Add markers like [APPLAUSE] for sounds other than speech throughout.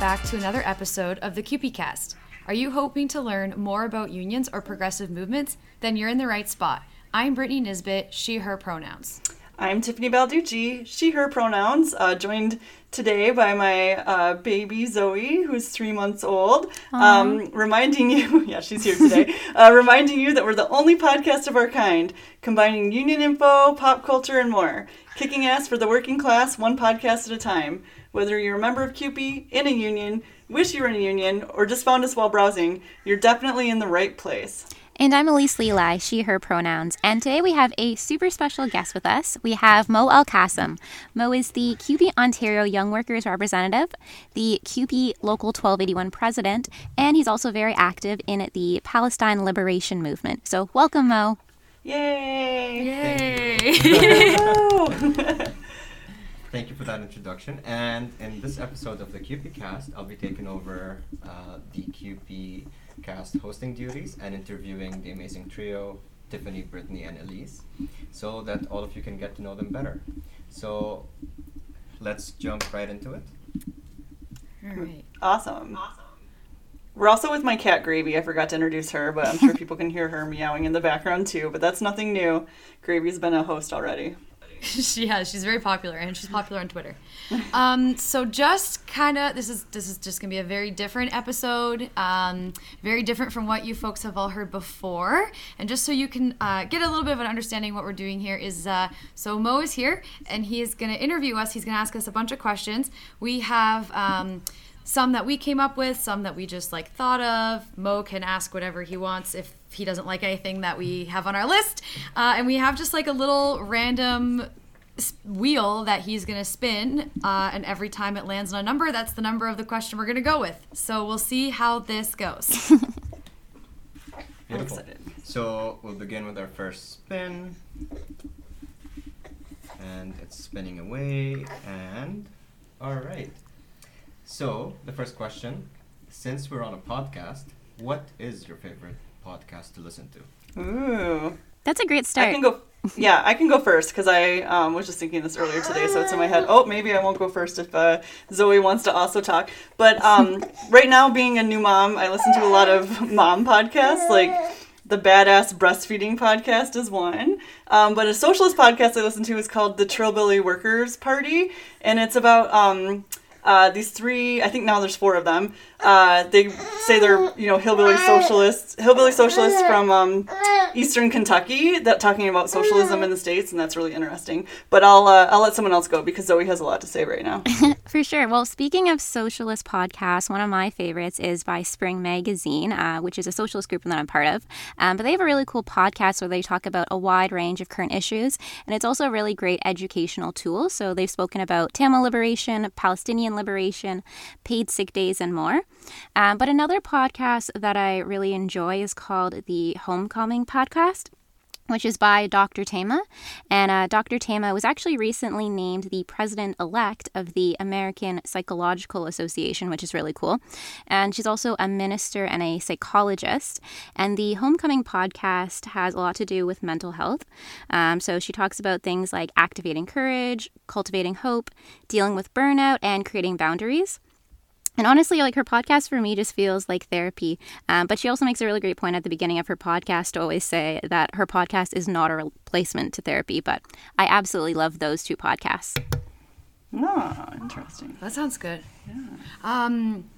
there, and welcome back to another episode of the CUPE Cast. Are you hoping to learn more about unions or progressive movements? Then you're in the right spot. I'm Brittany Nisbet, she, her pronouns. I'm Tiffany Balducci, she, her pronouns, uh, joined today by my uh, baby Zoe, who's three months old. Um, reminding you, [LAUGHS] yeah, she's here today, uh, reminding you that we're the only podcast of our kind, combining union info, pop culture, and more. Kicking ass for the working class, one podcast at a time. Whether you're a member of CUPE, in a union, wish you were in a union, or just found us while browsing, you're definitely in the right place. And I'm Elise Levi, she, her pronouns. And today we have a super special guest with us. We have Moe Alqasem. Mo is the CUPE Ontario Young Workers Representative, the CUPE Local 1281 President, and he's also very active in the Palestine Liberation Movement. So, welcome, Mo. Yay! Yay! [LAUGHS] Thank you for that introduction. And in this episode of the CUPE Cast, I'll be taking over uh, the CUPE Cast hosting duties and interviewing the amazing trio, Tiffany, Brittany, and Elise, so that all of you can get to know them better. So let's jump right into it. All right. Awesome. We're also with my cat Gravy. I forgot to introduce her, but I'm sure [LAUGHS] people can hear her meowing in the background too. But that's nothing new. Gravy's been a host already. [LAUGHS] she has. She's very popular, and she's popular on Twitter. Um, so just kind of, this is this is just gonna be a very different episode, um, very different from what you folks have all heard before. And just so you can uh, get a little bit of an understanding, what we're doing here is, uh, so Mo is here, and he is gonna interview us. He's gonna ask us a bunch of questions. We have. Um, some that we came up with, some that we just like thought of. Mo can ask whatever he wants if he doesn't like anything that we have on our list. Uh, and we have just like a little random wheel that he's gonna spin, uh, and every time it lands on a number, that's the number of the question we're gonna go with. So we'll see how this goes. [LAUGHS] Beautiful. excited. So we'll begin with our first spin. And it's spinning away. And all right. So the first question since we're on a podcast, what is your favorite podcast to listen to? Ooh. That's a great start. I can go. Yeah, I can go first because I um, was just thinking this earlier today, so it's in my head. Oh, maybe I won't go first if uh, Zoe wants to also talk. But um, right now, being a new mom, I listen to a lot of [LAUGHS] mom podcasts, like the Badass Breastfeeding Podcast is one. Um, but a socialist podcast I listen to is called the Trillbilly Workers Party, and it's about um, uh, these three. I think now there's four of them. Uh, they say they're you know hillbilly socialists, hillbilly socialists from um, Eastern Kentucky that talking about socialism in the states, and that's really interesting. But I'll uh, I'll let someone else go because Zoe has a lot to say right now. [LAUGHS] For sure. Well, speaking of socialist podcasts, one of my favorites is by Spring Magazine, uh, which is a socialist group that I'm part of. Um, but they have a really cool podcast where they talk about a wide range of current issues, and it's also a really great educational tool. So they've spoken about Tamil liberation, Palestinian liberation, paid sick days, and more. Um, but another podcast that I really enjoy is called the Homecoming Podcast which is by Dr. Thema. And uh, Dr. Thema was actually recently named the president elect of the American Psychological Association, which is really cool. And she's also a minister and a psychologist. And the Homecoming podcast has a lot to do with mental health. Um, so she talks about things like activating courage, cultivating hope, dealing with burnout, and creating boundaries. And honestly, like her podcast for me just feels like therapy. Um, but she also makes a really great point at the beginning of her podcast to always say that her podcast is not a replacement to therapy. But I absolutely love those two podcasts. Oh, interesting. that sounds good. Um,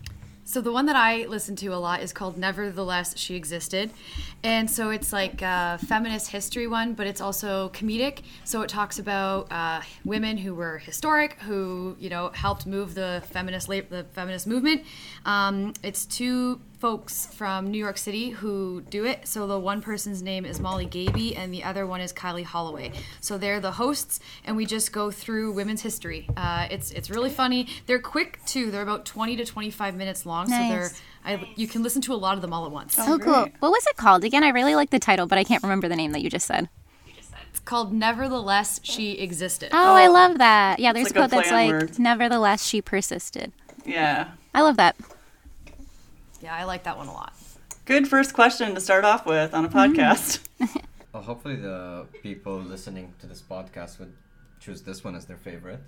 so the one that I listen to a lot is called Nevertheless She Existed. And so it's like a feminist history one, but it's also comedic. So it talks about uh, women who were historic, who, you know, helped move the feminist la- the feminist movement. Um, it's two folks from New York City who do it. So the one person's name is Molly Gaby and the other one is Kylie Holloway. So they're the hosts and we just go through women's history. Uh, it's it's really funny. They're quick too. They're about 20 to 25 minutes long. So they're I, you can listen to a lot of them all at once. Oh, cool. What was it called? Again, I really like the title, but I can't remember the name that you just said. It's called Nevertheless She Existed. Oh, I love that. Yeah, there's like a a quote that's like, words. nevertheless, she persisted. Yeah. I love that. Yeah, I like that one a lot. Good first question to start off with on a Mm-hmm. podcast. [LAUGHS] Well, hopefully the people listening to this podcast would choose this one as their favorite.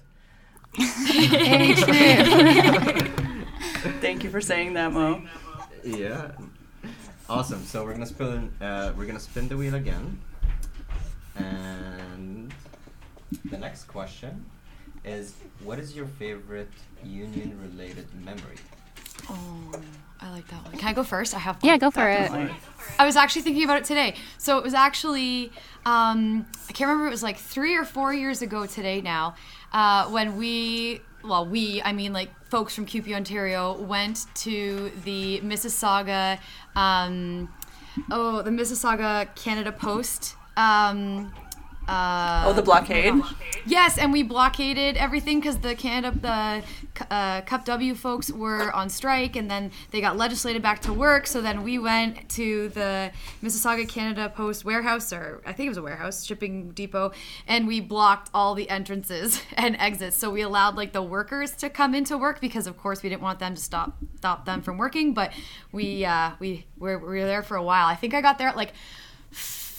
Thank you for saying that, Mo. Yeah. Awesome. So we're gonna spin. Uh, we're gonna spin the wheel again, and the next question is: What is your favorite union-related memory? Oh, I like that one. Can I go first? I have. Yeah, go for it. I was actually thinking about it today. So it was actually, um, I can't remember, it was like three or four years ago today now, uh, when we, well, we, I mean like folks from CUPE Ontario went to the Mississauga, um, oh, the Mississauga Canada Post. Um, uh, Oh, the blockade. Yes, and we blockaded everything because the Canada, the uh, CUPW folks were on strike, and then they got legislated back to work. So then we went to the Mississauga Canada Post warehouse, or I think it was a warehouse, shipping depot, and we blocked all the entrances [LAUGHS] and exits. So we allowed like the workers to come into work because, of course, we didn't want them to stop stop them from working. But we uh, we were, we were there for a while. I think I got there at like.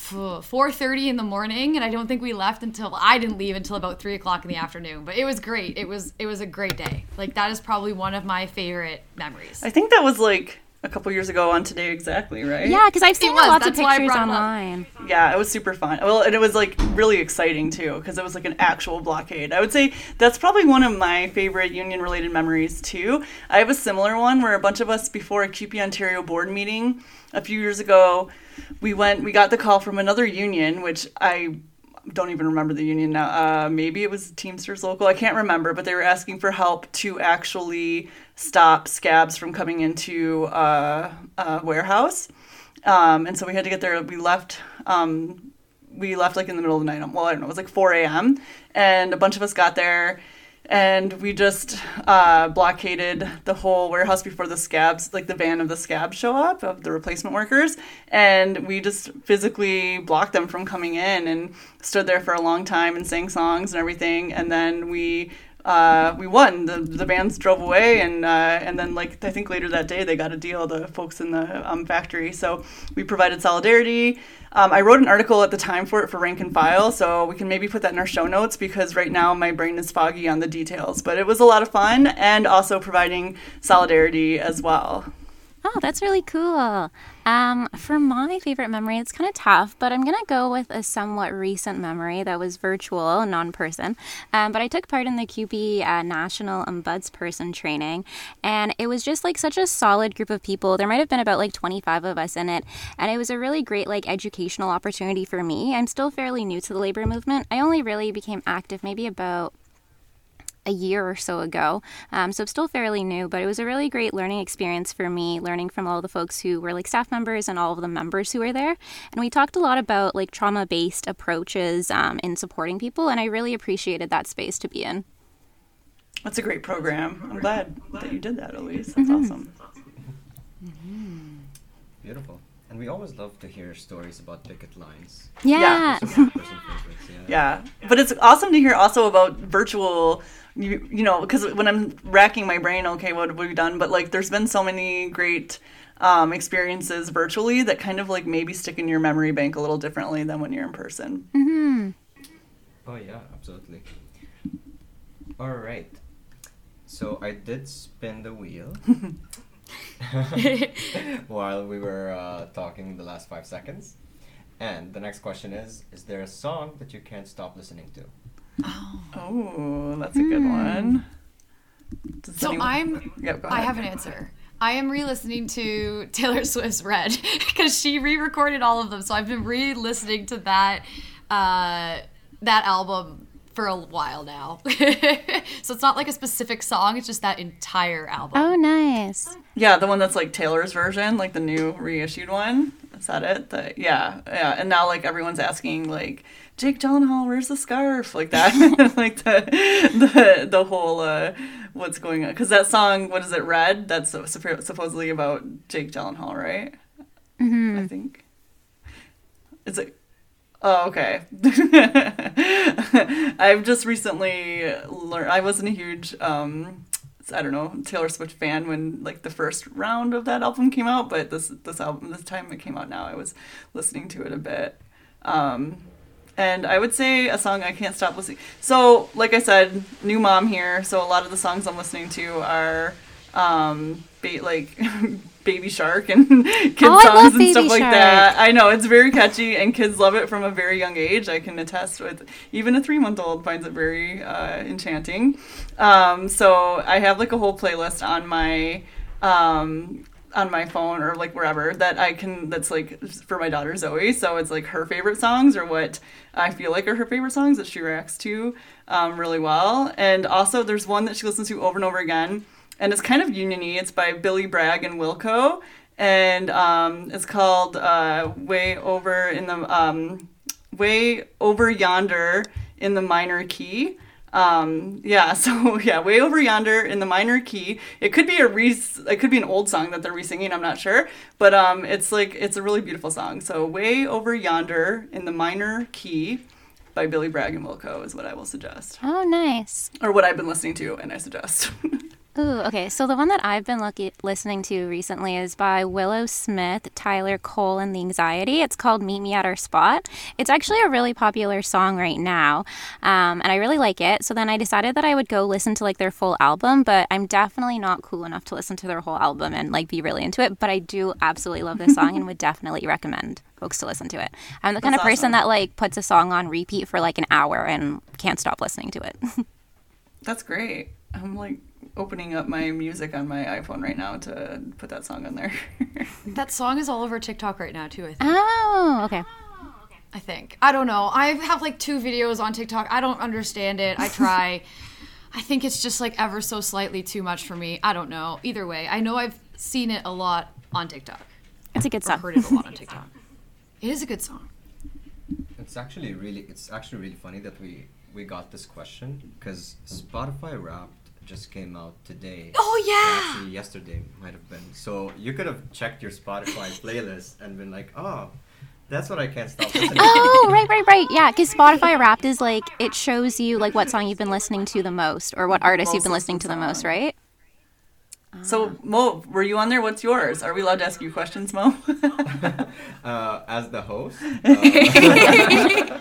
4.30 in the morning and i don't think we left until i didn't leave until about 3 o'clock in the afternoon but it was great it was it was a great day like that is probably one of my favorite memories I think that was like a couple years ago on Today Exactly, right? Yeah, because I've seen lots of that's why I pictures brought up. online. Yeah, it was super fun. Well, and it was like really exciting too because it was like an actual blockade. I would say that's probably one of my favorite union related memories too. I have a similar one where a bunch of us before a CUPE Ontario board meeting a few years ago, we went we got the call from another union which I don't even remember the union now. Uh, maybe it was Teamsters Local. I can't remember, but they were asking for help to actually stop scabs from coming into uh, a warehouse. Um, and so we had to get there. We left. Um, we left like in the middle of the night. Well, I don't know. It was like 4 a.m. And a bunch of us got there, and we just uh, blockaded the whole warehouse before the scabs, like the van of the scabs, show up of the replacement workers, and we just physically blocked them from coming in and stood there for a long time and sang songs and everything. And then we uh, we won. The the bands drove away, and uh, and then like I think later that day they got a deal. The folks in the um, factory, so we provided solidarity. Um, I wrote an article at the time for it for Rank and File, so we can maybe put that in our show notes because right now my brain is foggy on the details. But it was a lot of fun, and also providing solidarity as well. Oh, that's really cool. Um, for my favorite memory, it's kind of tough, but I'm going to go with a somewhat recent memory that was virtual, non person. Um, but I took part in the CUPE uh, National Ombudsperson training, and it was just like such a solid group of people. There might have been about like 25 of us in it, and it was a really great like educational opportunity for me. I'm still fairly new to the labor movement. I only really became active maybe about a year or so ago. Um, so still fairly new, but it was a really great learning experience for me, learning from all the folks who were like staff members and all of the members who were there. And we talked a lot about like trauma based approaches um, in supporting people, and I really appreciated that space to be in. That's a great program. I'm glad that you did that, Elise. That's awesome. Beautiful. And we always love to hear stories about picket lines. Yeah. Those are person favorites, yeah. Yeah, but it's awesome to hear also about virtual. You, you know, because when I'm racking my brain, okay, what have we done? But like, there's been so many great um, experiences virtually that kind of like maybe stick in your memory bank a little differently than when you're in person. Mm-hmm. Oh yeah, absolutely. All right. So I did spin the wheel [LAUGHS] [LAUGHS] while we were uh, talking the last five seconds. And the next question is: Is there a song that you can't stop listening to? Oh, that's a good one. Does So anyone- I'm. Yep, go I have an answer. I am re-listening to Taylor Swift's "Red" [LAUGHS] because she re-recorded all of them. So I've been re-listening to that uh, that album for a while now. [LAUGHS] so it's not like a specific song; it's just that entire album. Oh, nice. Yeah, the one that's like Taylor's version, like the new reissued one. Is that it? The, yeah, yeah. And now like everyone's asking like Jake Gyllenhaal, where's the scarf? Like that, [LAUGHS] like the the the whole uh, what's going on? Because that song, what is it? Red. That's supposedly about Jake Gyllenhaal, right? hmm I think. Is it? Oh, okay. [LAUGHS] I've just recently learned. I wasn't a huge, um, I don't know, Taylor Swift fan when like the first round of that album came out, but this this album, this time it came out now, I was listening to it a bit. Um, and I would say a song I can't stop listening. So, like I said, new mom here. So a lot of the songs I'm listening to are um, ba- like [LAUGHS] Baby Shark and [LAUGHS] kids Oh, songs and Baby stuff like that. I know it's very catchy, and kids love it from a very young age. I can attest with even a three month old finds it very uh, enchanting. Um, so I have like a whole playlist on my. Um, on my phone or like wherever that I can that's like for my daughter Zoe. So it's like her favorite songs or what I feel like are her favorite songs that she reacts to um, really well. And also there's one that she listens to over and over again and it's kind of uniony. It's by Billy Bragg and Wilco. And um, it's called uh, way over in the um, way over yonder in the minor key um, yeah, [LAUGHS] so yeah, way over yonder in the minor key. It could be a re it could be an old song that they're re-singing, I'm not sure. But um it's like it's a really beautiful song. So way over yonder in the minor key by Billy Bragg and Wilco is what I will suggest. Oh, nice. Or what I've been listening to and I suggest. [LAUGHS] Ooh, okay. So the one that I've been looking listening to recently is by Willow Smith, Tyler Cole, and the Anxiety. It's called "Meet Me at Our Spot." It's actually a really popular song right now, um, and I really like it. So then I decided that I would go listen to like their full album, but I'm definitely not cool enough to listen to their whole album and like be really into it. But I do absolutely love this song and would [LAUGHS] definitely recommend folks to listen to it. I'm the kind That's of person awesome. that like puts a song on repeat for like an hour and can't stop listening to it. [LAUGHS] That's great. I'm like opening up my music on my iPhone right now to put that song on there. [LAUGHS] That song is all over TikTok right now too. I think. oh, okay. I think. I don't know. I have like two videos on TikTok. I don't understand it. I try. [LAUGHS] I think it's just like ever so slightly too much for me. I don't know. Either way, I know I've seen it a lot on TikTok. It's a good Or song. heard it a lot on [LAUGHS] TikTok. It is a good song. It's actually really it's actually really funny that we we got this question because Spotify Wrapped just came out today. Oh, yeah! Actually, yesterday might have been. So you could have checked your Spotify [LAUGHS] playlist and been like, oh, that's what I can't stop [LAUGHS] listening. to." Oh, right, right, right. Yeah, because Spotify Wrapped is like it shows you like what song you've been listening to the most or what artist you've been listening to the most, right? so Mo, were you on there? What's yours? Are we allowed to ask you questions, Mo? [LAUGHS] uh, as the host, uh,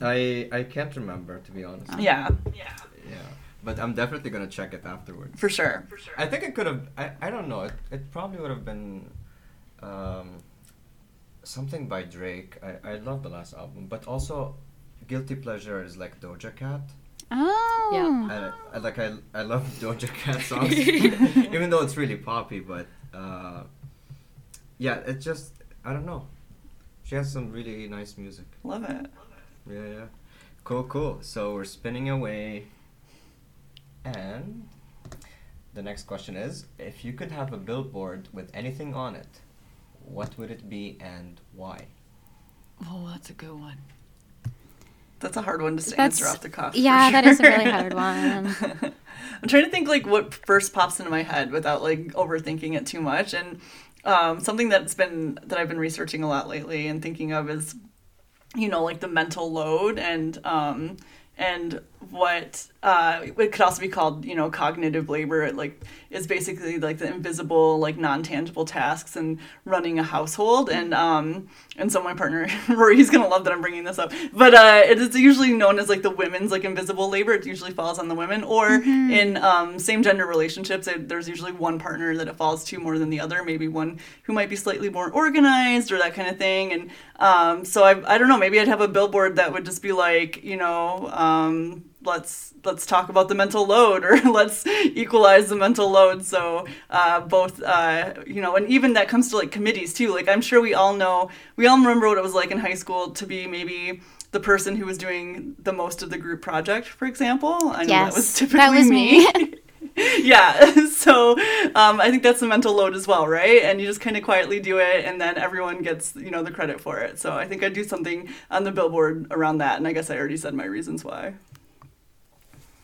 I I can't remember to be honest. Yeah. Yeah, Yeah, but I'm definitely gonna check it afterwards. for sure. For sure. I think it could have. I, I don't know. It, it probably would have been um, something by Drake. I, I love the last album, but also guilty pleasure is like Doja Cat. Oh, Yeah. I, I like I, I love [LAUGHS] Doja Cat [LAUGHS] songs, [LAUGHS] even though it's really poppy. But uh, yeah, it just I don't know. She has some really nice music. Love it. Yeah, yeah. Cool, cool. So we're spinning away. And the next question is if you could have a billboard with anything on it, what would it be and why? Oh, that's a good one. That's a hard one to s- That's- answer off the cuff. for yeah, that is a really hard one. [LAUGHS] I'm trying to think like what first pops into my head without like overthinking it too much. And um, something that's been that I've been researching a lot lately and thinking of is, you know, like the mental load and um, and what uh, it could also be called, you know, cognitive labor. It like is basically like the invisible, like non-tangible tasks and running a household. And um, and so my partner [LAUGHS] Rory's gonna love that I'm bringing this up, but uh, it is usually known as like the women's like invisible labor. It usually falls on the women, or in um, same gender relationships, it, there's usually one partner that it falls to more than the other. Maybe one who might be slightly more organized or that kind of thing. And um, so I I don't know. Maybe I'd have a billboard that would just be like you know. Um, let's let's talk about the mental load [LAUGHS] or let's equalize the mental load. So uh, both uh, you know and even that comes to like committees too. Like i'm sure we all know we all remember what it was like in high school to be maybe the person who was doing the most of the group project for example. I know that was typically that was me. [LAUGHS] [LAUGHS] yeah so um, i think that's the mental load as well right? And you just kind of quietly do it and then everyone gets you know the credit for it. So i think i'd do something on the billboard around that and i guess i already said my reasons why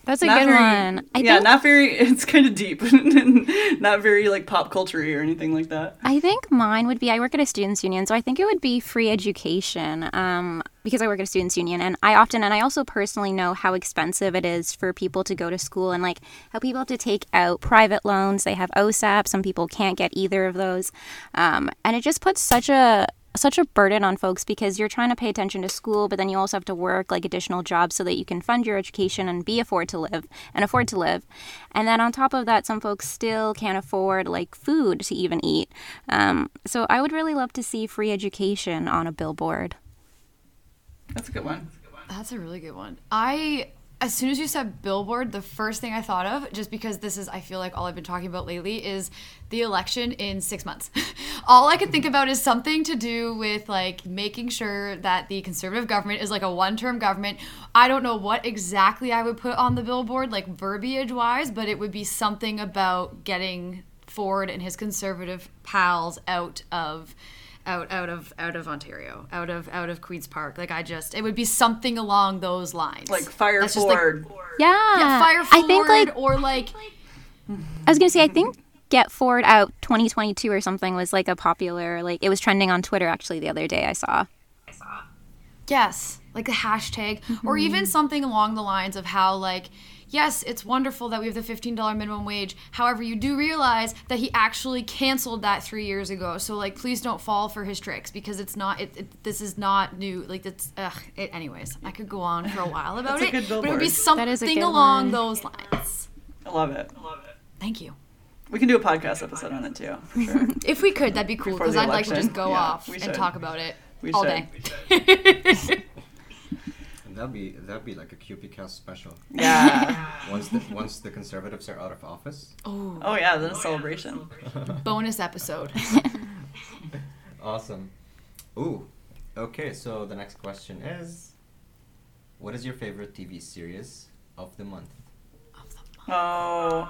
That's a not good very, one. I yeah, think, not very. [LAUGHS] It's kind of deep, [LAUGHS] not very like pop culture or anything like that. I think mine would be I work at a students union, so I think it would be free education. Um, because I work at a students union, and I often and I also personally know how expensive it is for people to go to school, and like how people have to take out private loans. They have OSAP. Some people can't get either of those, um, and it just puts such a such a burden on folks because you're trying to pay attention to school, but then you also have to work like additional jobs so that you can fund your education and be afford to live and afford to live. And then on top of that, some folks still can't afford like food to even eat. Um, so I would really love to see free education on a billboard. That's a good one. That's a really good one. I as soon as you said billboard, the first thing I thought of, just because this is I feel like all I've been talking about lately, is the election in six months. [LAUGHS] all I could think about is something to do with like making sure that the conservative government is like a one-term government. I don't know what exactly I would put on the billboard, like verbiage wise, but it would be something about getting Ford and his conservative pals out of out out of out of Ontario, out of out of Queens Park. Like I just it would be something along those lines. Like fire That's just, like- Ford. Yeah. yeah, fire Ford I think like or like I was gonna say, I think Get Ford Out 2022 or something was like a popular, like it was trending on Twitter actually the other day. I saw. I saw. Yes, like the hashtag, or Mm-hmm. even something along the lines of how, like, yes, it's wonderful that we have the $15 minimum wage. However, you do realize that he actually canceled that three years ago. So, like, please don't fall for his tricks because it's not, it, it this is not new. Like, it's, ugh. It, anyways, I could go on for a while about That's a it, good but it would be something That is a good along one. those lines. I love it. I love it. Thank you. We can do a podcast episode on it too, for sure. [LAUGHS] If we could, that'd be cool because I'd like to just go Yeah, off and talk about it We all should. day. [LAUGHS] And that'd be that'd be like a CUPE Cast special. Yeah. [LAUGHS] Once the once the conservatives are out of office. oh Oh yeah, then a celebration. [LAUGHS] Bonus episode. [LAUGHS] Awesome. Ooh. Okay, so the next question is what is your favorite TV series of the month? Oh.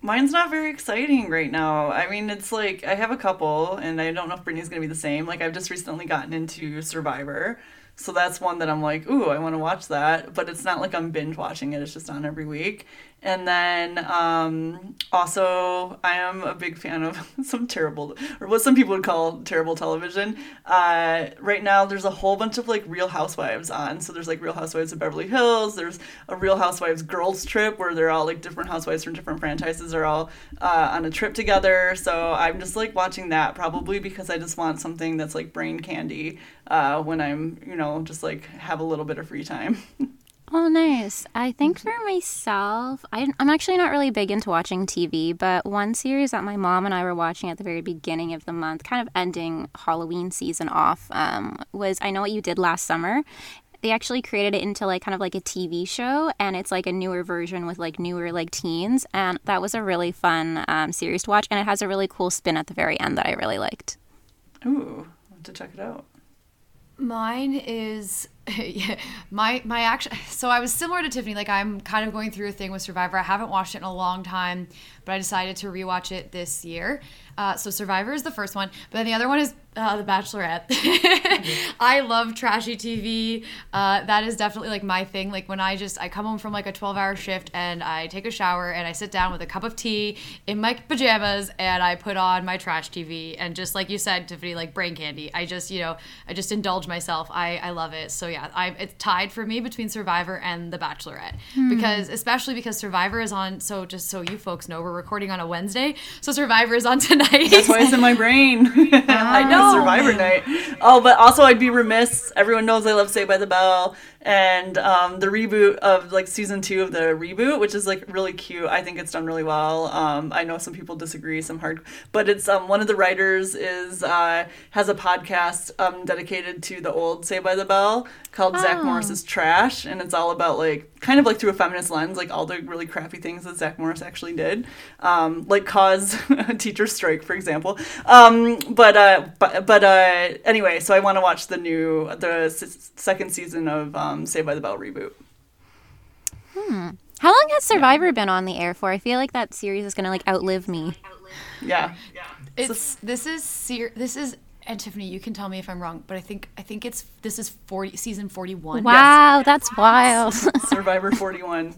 Mine's not very exciting right now. I mean, it's like I have a couple, and I don't know if Brittany's gonna be the same. Like I've just recently gotten into Survivor, so that's one that I'm like, ooh, I want to watch that. But it's not like I'm binge watching it. It's just on every week. And then um, also, I am a big fan of [LAUGHS] some terrible, or what some people would call terrible television. Uh, right now, there's a whole bunch of like Real Housewives on. So there's like Real Housewives of Beverly Hills. There's a Real Housewives girls trip where they're all like different housewives from different franchises are all uh, on a trip together. So I'm just like watching that probably because I just want something that's like brain candy uh, when I'm, you know, just like have a little bit of free time. [LAUGHS] Oh, nice. I think for myself, I, I'm actually not really big into watching TV, but one series that my mom and I were watching at the very beginning of the month, kind of ending Halloween season off, um, was I Know What You Did Last Summer. They actually created it into like kind of like a TV show, and it's like a newer version with like newer like teens, and that was a really fun um, series to watch, and it has a really cool spin at the very end that I really liked. Ooh, I'll have to check it out. Mine is [LAUGHS] yeah, my my action. So I was similar to Tiffany. Like I'm kind of going through a thing with Survivor. I haven't watched it in a long time, but I decided to rewatch it this year. Uh, so Survivor is the first one, but then the other one is uh, The Bachelorette. [LAUGHS] I love trashy TV. Uh, that is definitely like my thing. Like when I just I come home from like a 12 hour shift and I take a shower and I sit down with a cup of tea in my pajamas and I put on my trash TV and just like you said, Tiffany, like brain candy. I just you know I just indulge myself. I I love it. So yeah, I it's tied for me between Survivor and The Bachelorette because especially because Survivor is on. So just so you folks know, we're recording on a Wednesday, so Survivor is on [LAUGHS] tonight. That's why it's in my brain. [LAUGHS] I [LAUGHS] know Survivor night. Oh, but also I'd be remiss. Everyone knows I love Saved by the Bell, and um, the reboot of like season two of the reboot, which is like really cute. I think it's done really well. Um, I know some people disagree, some hard, but it's um, one of the writers is uh, has a podcast um, dedicated to the old Saved by the Bell called Zach Oh. Morris's Trash, and it's all about like kind of like through a feminist lens, like all the really crappy things that Zach Morris actually did, um, like cause [LAUGHS] a teacher strike, for example. Um, but uh, but but uh, anyway, so I want to watch the new the s- second season of um, Saved by the Bell reboot. Hmm. How long has Survivor been on the air for? I feel like that series is gonna like outlive me. Yeah. yeah, It's this is ser- this is and Tiffany, you can tell me if I'm wrong, but I think I think it's this is forty season forty one. Wow, that's wild. [LAUGHS] Survivor 41.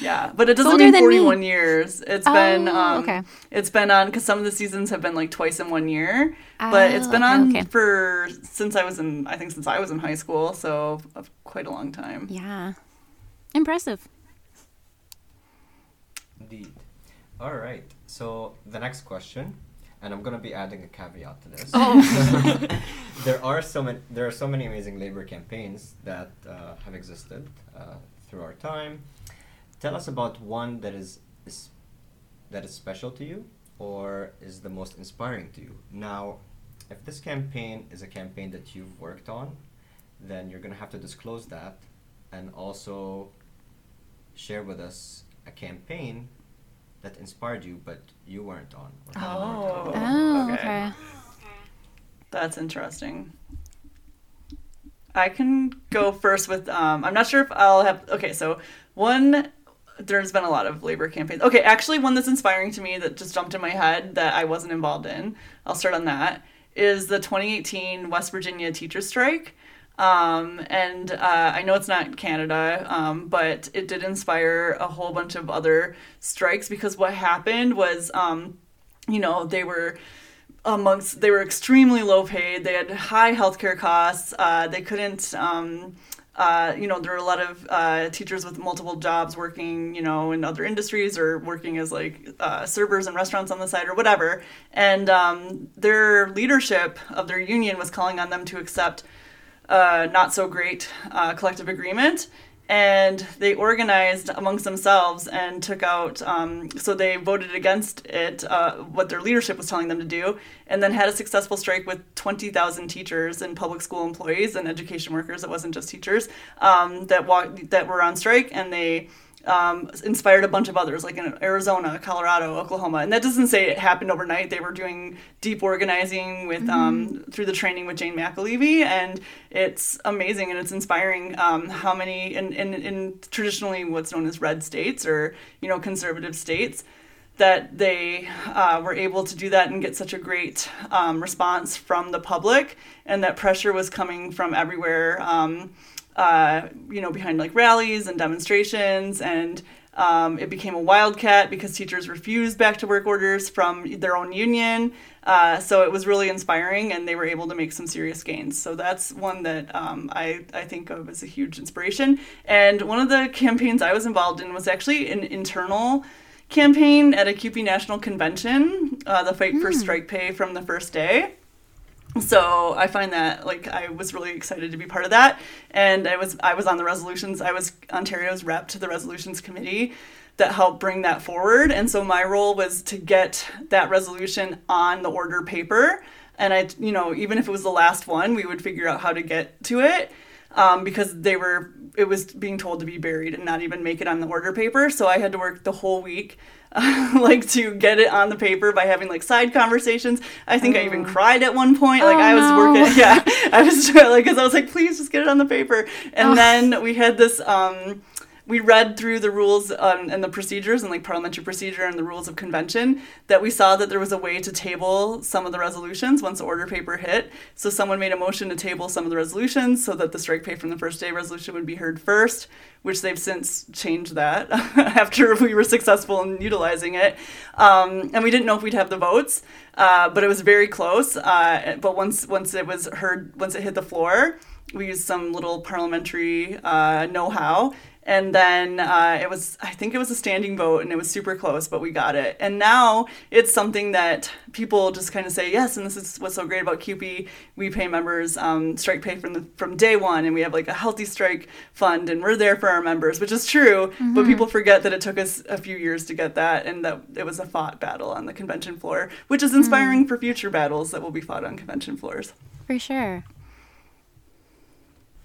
Yeah, but it doesn't older mean than me. 41 years. It's been Oh, um, okay. It's been on because some of the seasons have been like twice in one year, but it's been okay, on okay. for since I was in I think since I was in high school, so of quite a long time. yeah, impressive. Indeed. All right. So the next question, and I'm gonna be adding a caveat to this. Oh. [LAUGHS] there are so many. There are so many amazing labor campaigns that uh, have existed uh, through our time. Tell us about one that is, is that is special to you, or is the most inspiring to you. Now, if this campaign is a campaign that you've worked on, then you're gonna have to disclose that, and also share with us a campaign that inspired you, but you weren't on. or hadn't on. Oh. Oh, Okay. okay. That's interesting. I can go first with. Um, I'm not sure if I'll have. Okay, so one. There's been a lot of labor campaigns. Okay, actually, one that's inspiring to me that just jumped in my head that I wasn't involved in. I'll start on that. Is the 2018 West Virginia teachers strike. Um, and uh, I know it's not Canada, um, but it did inspire a whole bunch of other strikes because what happened was, um, you know, they were amongst they were extremely low paid. They had high healthcare costs. Uh, they couldn't. Um, uh, you know, there were a lot of uh, teachers with multiple jobs working, you know, in other industries or working as like uh, servers in restaurants on the side or whatever. And um, their leadership of their union was calling on them to accept uh, not so great uh, collective agreement. And they organized amongst themselves and took out, um, so they voted against it, uh, what their leadership was telling them to do, and then had a successful strike with 20,000 teachers and public school employees and education workers. It wasn't just teachers um, that walked, that were on strike, and they um, inspired a bunch of others, like in Arizona, Colorado, Oklahoma. And that doesn't say it happened overnight. They were doing deep organizing with um, through the training with Jane McAlevey, and it's amazing and it's inspiring um, how many in, in, in traditionally what's known as red states or you know conservative states that they uh, were able to do that and get such a great um, response from the public, and that pressure was coming from everywhere. Um, uh, you know, behind like rallies and demonstrations, and um, it became a wildcat because teachers refused back to work orders from their own union. Uh, so it was really inspiring, and they were able to make some serious gains. So that's one that um, I, I think of as a huge inspiration. And one of the campaigns I was involved in was actually an internal campaign at a CUPE National Convention, uh, the fight for strike pay from the first day so I find that like I was really excited to be part of that, and I was I was on the resolutions. I was Ontario's rep to the resolutions committee that helped bring that forward, and so my role was to get that resolution on the order paper. And I, you know, even if it was the last one, we would figure out how to get to it um, because they were it was being told to be buried and not even make it on the order paper. So I had to work the whole week, [LAUGHS] like to get it on the paper by having like side conversations. I think I even cried at one point. Like Oh, I was no. working, [LAUGHS] yeah, I was [LAUGHS] like because I was like, please just get it on the paper. And then we had this. Um, we read through the rules um, and the procedures and like parliamentary procedure and the rules of convention that we saw that there was a way to table some of the resolutions once the order paper hit. So someone made a motion to table some of the resolutions so that the strike pay from the first day resolution would be heard first, which they've since changed that [LAUGHS] after we were successful in utilizing it. Um, and we didn't know if we'd have the votes, uh, but it was very close. Uh, but once once it was heard, once it hit the floor, we used some little parliamentary uh, know-how and then uh, it was i think it was a standing vote and it was super close but we got it. And now it's something that people just kind of say yes and this is what's so great about CUPE we pay members um, strike pay from the from day one and we have like a healthy strike fund and we're there for our members which is true but people forget that it took us a few years to get that and that it was a fought battle on the convention floor which is inspiring for future battles that will be fought on convention floors. For sure.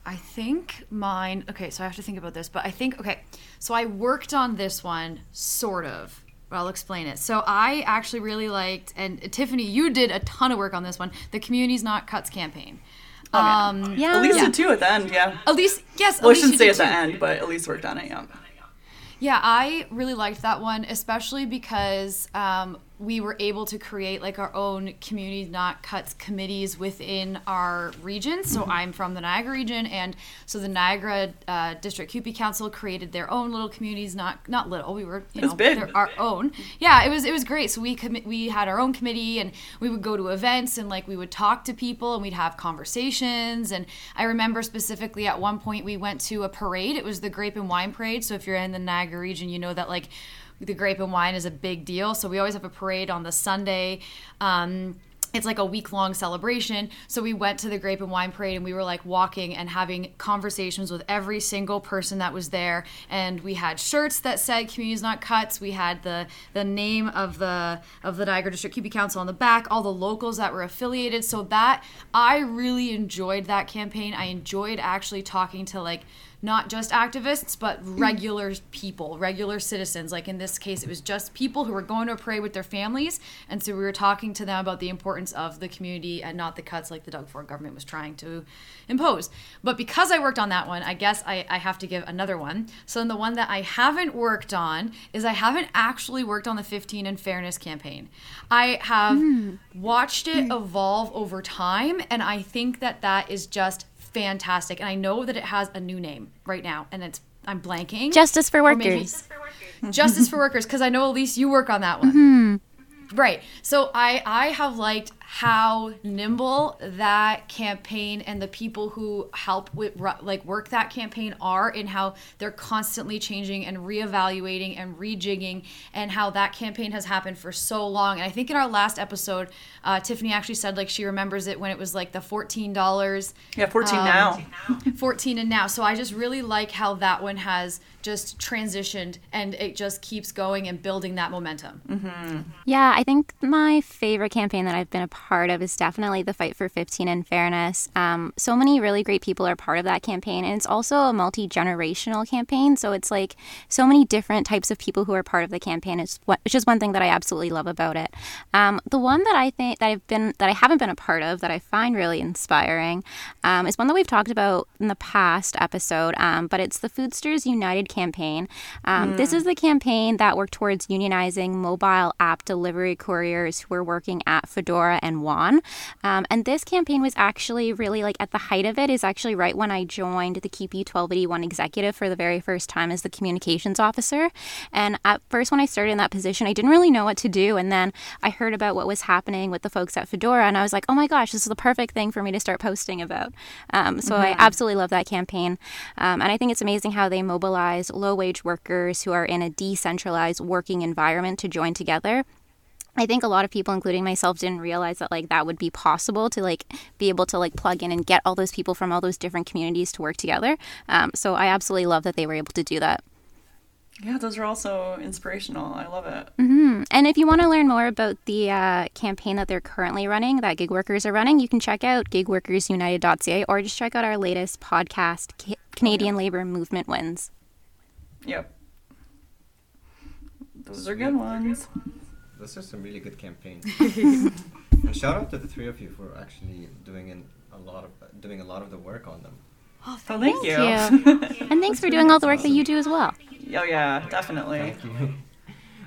I think mine. Okay, so I have to think about this, but I think okay. So I worked on this one, sort of. But I'll explain it. So I actually really liked, and Tiffany, you did a ton of work on this one. The Communities Not Cuts campaign. Um, Yeah. Elise Yeah. did too at the end, yeah. Elise, yes. Well, I shouldn't say did at the too. end, but Elise worked on it, yeah. Yeah, I really liked that one, especially because um, we were able to create like our own community not cuts committees within our region. So Mm-hmm. I'm from the Niagara region, and so the Niagara uh, District CUPE Council created their own little communities. Not not little, we were you It's know our own. Yeah, it was it was great. So we commi- we had our own committee, and we would go to events and like we would talk to people and we'd have conversations. And I remember specifically at one point we went to a parade. It was the Grape and Wine Parade. So if you're in the Niagara region, you know that like the grape and wine is a big deal. So we always have a parade on the Sunday. Um, it's like a week long celebration. So we went to the Grape and Wine Parade and we were like walking and having conversations with every single person that was there. And we had shirts that said "Communities Not Cuts." We had the the name of the of the Niagara District CUPE Council on the back. All the locals that were affiliated. So that I really enjoyed that campaign. I enjoyed actually talking to like not just activists, but regular people, regular citizens. Like in this case, it was just people who were going to pray with their families. And so we were talking to them about the importance of the community and not the cuts like the Doug Ford government was trying to impose. But because I worked on that one, I guess I, I have to give another one. So then the one that I haven't worked on is I haven't actually worked on the 15 and Fairness campaign. I have mm. watched it evolve over time, and I think that that is just fantastic. And I know that it has a new name right now, and it's I'm blanking. Justice for Workers. Justice for Workers, [LAUGHS] because I know Elise you work on that one. Mm-hmm. Right. So I I have liked how nimble that campaign and the people who help with like work that campaign are and how they're constantly changing and reevaluating and rejigging and how that campaign has happened for so long. And i think in our last episode uh, tiffany actually said like she remembers it when it was like the $14 yeah 14 um, now 14 and now. So i just really like how that one has just transitioned and it just keeps going and building that momentum. Mm-hmm. yeah i think my favorite campaign that i've been a part of is definitely the Fight for 15 and Fairness. Um, so many really great people are part of that campaign, and it's also a multi generational campaign. So it's like so many different types of people who are part of the campaign. It's which is one thing that I absolutely love about it. Um, the one that I think that I've been that I haven't been a part of that I find really inspiring um, is one that we've talked about in the past episode, um, but it's the Foodsters United campaign. Mm. This is the campaign that worked towards unionizing mobile app delivery couriers who are working at Foodora and Juan. Um, and this campaign was actually really like at the height of it is actually right when I joined the CUPE 1281 executive for the very first time as the communications officer. And at first, when I started in that position, I didn't really know what to do. And then I heard about what was happening with the folks at Foodora, and I was like, oh my gosh, this is the perfect thing for me to start posting about. Um, so mm-hmm. I absolutely love that campaign. Um, and I think it's amazing how they mobilize low wage workers who are in a decentralized working environment to join together I think a lot of people, including myself, didn't realize that like that would be possible to like be able to like plug in and get all those people from all those different communities to work together. Um, so I absolutely love that they were able to do that. Yeah, those are also inspirational. I love it. Mm-hmm. And if you want to learn more about the uh, campaign that they're currently running, that gig workers are running, you can check out gigworkersunited.ca or just check out our latest podcast, Canadian Labor Movement Wins. Yep. Those are good ones. Those are some really good campaigns. [LAUGHS] and shout out to the three of you for actually doing in a lot of uh, doing a lot of the work on them. Oh, thank, thank you. [LAUGHS] you. and thanks for doing all the work awesome. that you do as well. Oh yeah, definitely. Thank you. [LAUGHS]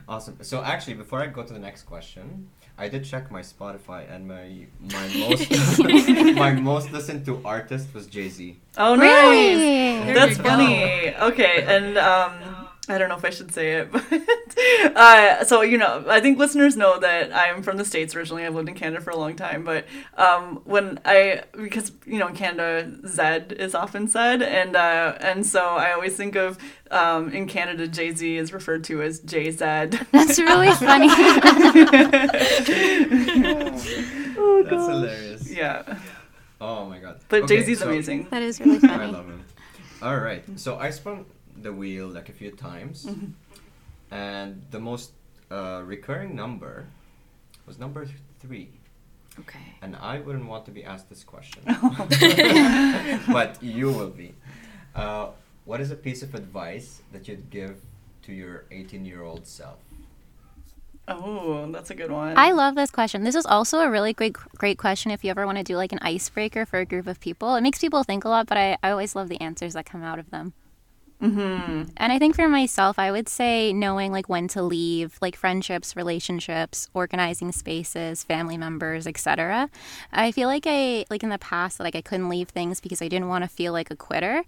Awesome. So actually, before I go to the next question, I did check my Spotify and my my most my most listened to artist was Jay Z. Oh, nice. Really? That's funny. Okay, and um, I don't know if I should say it, [LAUGHS] but uh, so you know, I think listeners know that I'm from the states originally. I've lived in Canada for a long time, but um, when I because you know in Canada Z is often said, and uh, and so I always think of um, in Canada Jay Z is referred to as Jay Z. That's really [LAUGHS] funny. oh, That's hilarious. Yeah. Oh my god. But okay, Jay Z's so amazing. That is really funny. I love him. All right, so I spun the wheel like a few times, mm-hmm. and the most uh, recurring number was number three. Okay. And I wouldn't want to be asked this question, [LAUGHS] [LAUGHS] but you will be. Uh, what is a piece of advice that you'd give to your 18 year old self? Oh, that's a good one. I love this question. This is also a really great great question if you ever want to do like an icebreaker for a group of people. It makes people think a lot, but I, I always love the answers that come out of them. Mm-hmm. And I think for myself, I would say knowing like when to leave, like friendships, relationships, organizing spaces, family members, etc. I feel like I like in the past like I couldn't leave things because I didn't want to feel like a quitter,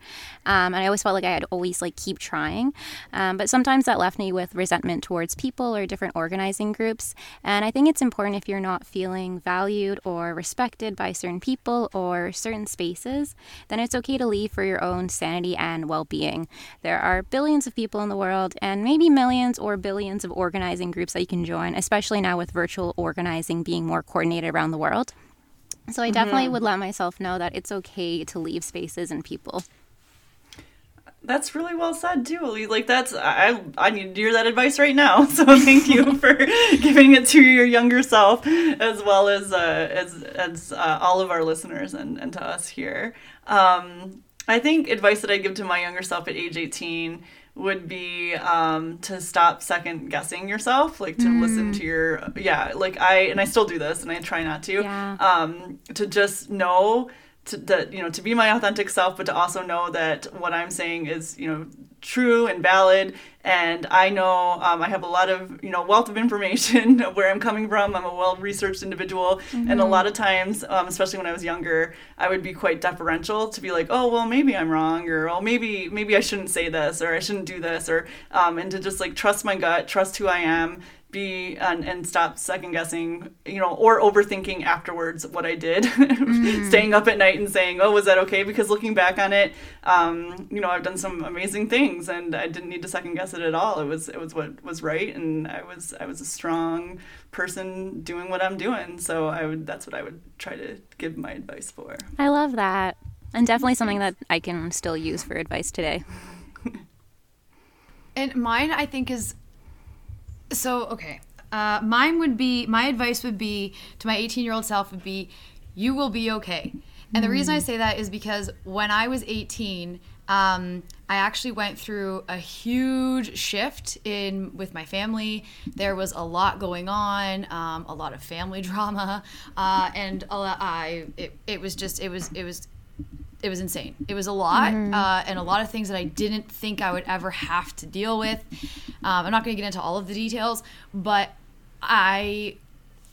um, and I always felt like I had always like keep trying. Um, but sometimes that left me with resentment towards people or different organizing groups. And I think it's important if you're not feeling valued or respected by certain people or certain spaces, then it's okay to leave for your own sanity and well-being. There are billions of people in the world and maybe millions or billions of organizing groups that you can join, especially now with virtual organizing being more coordinated around the world. So I definitely would let myself know that it's okay to leave spaces and people. That's really well said too. Elise. Like that's I I need to hear that advice right now. [LAUGHS] So thank you for [LAUGHS] giving it to your younger self, as well as uh, as as uh, all of our listeners and, and to us here. Um, I think advice that I give to my younger self at age eighteen would be um, to stop second guessing yourself, like to listen to your yeah, like I and I still do this and I try not to. Yeah. Um, to just know to that you know to be my authentic self but to also know that what i'm saying is you know true and valid. And i know um, i have a lot of you know wealth of information [LAUGHS] where i'm coming from. I'm a well researched individual. And a lot of times um, especially when i was younger i would be quite deferential to be like oh well maybe i'm wrong or oh maybe maybe i shouldn't say this or i shouldn't do this or um, and to just like trust my gut trust who i am be and, and stop second guessing you know or overthinking afterwards what i did. [LAUGHS] Staying up at night and saying oh was that okay? Because looking back on it um, you know i've done some amazing things and i didn't need to second guess it at all. It was it was what was right and i was i was a strong person doing what i'm doing. So i would that's what i would try to give my advice for. I love that. And definitely something that I can still use for advice today. [LAUGHS] And mine, I think, is so okay. Uh, mine would be my advice would be to my 18 year old self would be, you will be okay. And the reason I say that is because when I was 18, um, I actually went through a huge shift in with my family. There was a lot going on, um, a lot of family [LAUGHS] drama, uh, and a lot, I it, it was just it was it was it was insane. It was a lot, uh, and a lot of things that I didn't think I would ever have to deal with. Um, I'm not going to get into all of the details, but I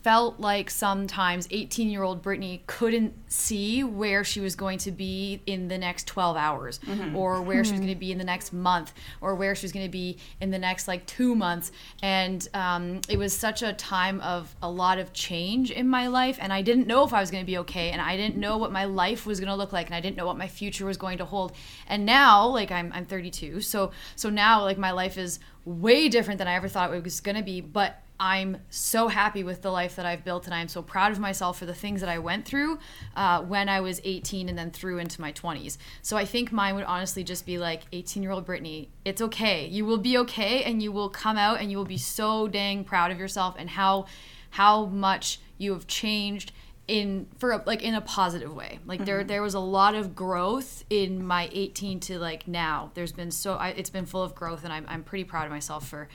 felt like sometimes 18 year old Brittany couldn't see where she was going to be in the next 12 hours or where she was going to be in the next month or where she was going to be in the next like two months. And um, it was such a time of a lot of change in my life. And I didn't know if I was going to be okay. And I didn't know what my life was going to look like. And I didn't know what my future was going to hold. And now, like I'm, I'm 32. So, so now like my life is way different than I ever thought it was going to be. But I'm so happy with the life that I've built, and I'm so proud of myself for the things that I went through uh, when I was 18 and then through into my 20s. So I think mine would honestly just be like 18 year old Brittany, it's okay. You will be okay, and you will come out, and you will be so dang proud of yourself and how how much you have changed in for a, like in a positive way like there there was a lot of growth in my 18 to like now there's been so I, it's been full of growth and I'm, I'm pretty proud of myself for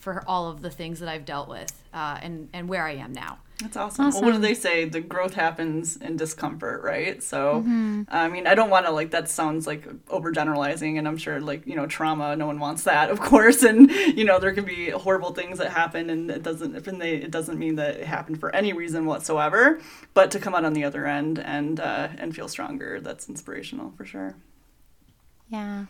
for all of the things that I've dealt with uh, and and where I am now. That's awesome. Well, what do they say? The growth happens in discomfort, right? So, I mean, I don't want to like that sounds like overgeneralizing, and I'm sure like you know trauma. No one wants that, of course, [LAUGHS] and you know there can be horrible things that happen, and it doesn't and they, it doesn't mean that it happened for any reason whatsoever. But to come out on the other end and uh, and feel stronger, that's inspirational for sure. Yeah.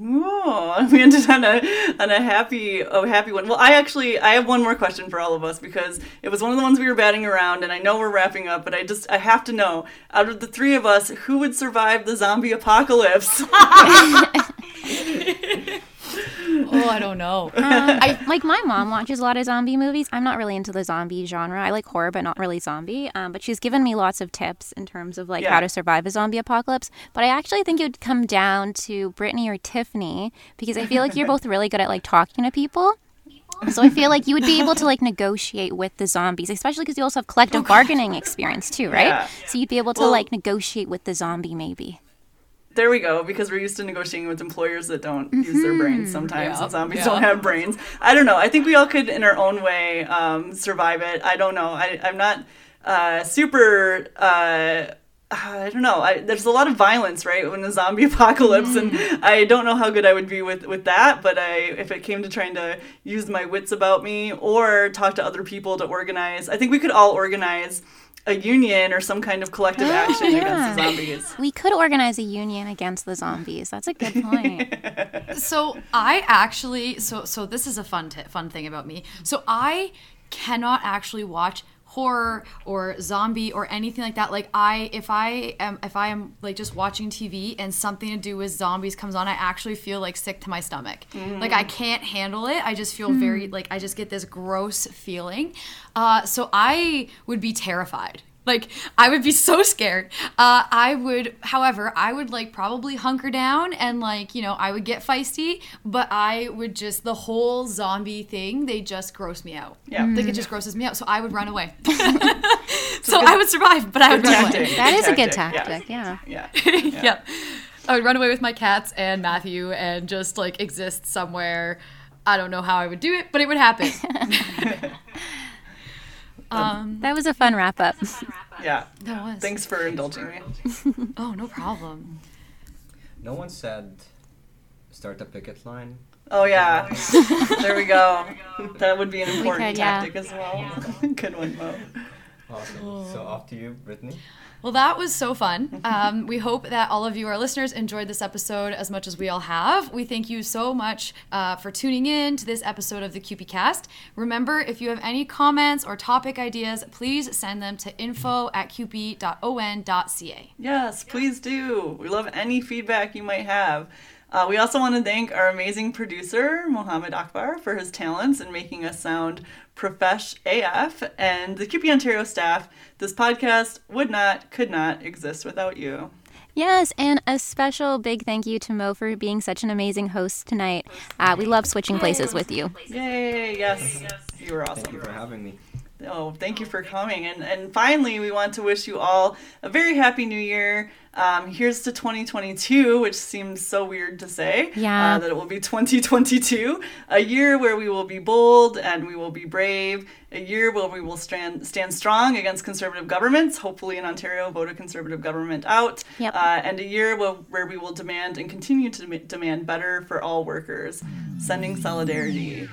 Oh, [LAUGHS] we ended on a on a happy a happy one. Well, I actually I have one more question for all of us because it was one of the ones we were batting around, and I know we're wrapping up, but I just I have to know out of the three of us who would survive the zombie apocalypse. [LAUGHS] [LAUGHS] Oh, I don't know. [LAUGHS] I like my mom watches a lot of zombie movies. I'm not really into the zombie genre. I like horror, but not really zombie. Um, but she's given me lots of tips in terms of like Yeah. how to survive a zombie apocalypse. But I actually think it would come down to Brittany or Tiffany because I feel like you're both really good at like talking to people. So I feel like you would be able to like negotiate with the zombies, especially because you also have collective [LAUGHS] bargaining experience too, right? Yeah. So you'd be able to Well- like negotiate with the zombie maybe. There we go because we're used to negotiating with employers that don't use their brains sometimes Yeah, and zombies yeah. don't have brains i don't know i think we all could in our own way um, survive it i don't know I, i'm not uh, super uh, I don't know. I, there's a lot of violence, right, when the zombie [LAUGHS] apocalypse, and I don't know how good I would be with, with that. But I, if it came to trying to use my wits about me or talk to other people to organize, I think we could all organize a union or some kind of collective oh, action against the zombies. We could organize a union against the zombies. That's a good [LAUGHS] point. so I actually so so this is a fun t- fun thing about me. So I cannot actually watch horror or zombie or anything like that. Like I, if I am, if I am like just watching TV and something to do with zombies comes on, I actually feel like sick to my stomach. Like I can't handle it. I just feel very like I just get this gross feeling. Uh, so I would be terrified. Like I would be so scared. Uh, I would, however, I would like probably hunker down and like you know I would get feisty, but I would just the whole zombie thing. They just gross me out. Yeah. like it just grosses me out. So I would run away. [LAUGHS] so I would survive, but I would Good run tactic. away. That is a good tactic, tactic, yeah. Yeah. [LAUGHS] yeah. I would run away with my cats and Matthew and just like exist somewhere. I don't know how I would do it, but it would happen. [LAUGHS] um, That was a fun wrap up. Yeah. that was. Thanks for indulging me. Oh, no problem. No one said start the picket line. Oh yeah. [LAUGHS] there we go. That would be an important could, yeah. tactic as well. Good one, Moe. Awesome. So off to you, Brittany. Well, that was so fun. Um, we hope that all of you, our listeners, enjoyed this episode as much as we all have. We thank you so much uh, for tuning in to this episode of the CUPE Cast. Remember, if you have any comments or topic ideas, please send them to info at cupe.on.ca. Yes, please do. We love any feedback you might have. Uh, we also want to thank our amazing producer, Mohammed Akbar, for his talents in making us sound profesh AF, and the CUPE Ontario staff. This podcast would not, could not exist without you. Yes, and a special big thank you to Moe for being such an amazing host tonight. Uh, we love switching places with you. Yay, yes. You were awesome. Thank you for having me. Oh, thank you for coming. And and finally, we want to wish you all a very happy new year. Um, here's to 2022, which seems so weird to say. Yeah. Uh, that it will be 2022, a year where we will be bold and we will be brave, a year where we will stand stand strong against conservative governments. Hopefully, in Ontario, vote a conservative government out. Yep. Uh, and a year where, where we will demand and continue to dem- demand better for all workers. Sending solidarity.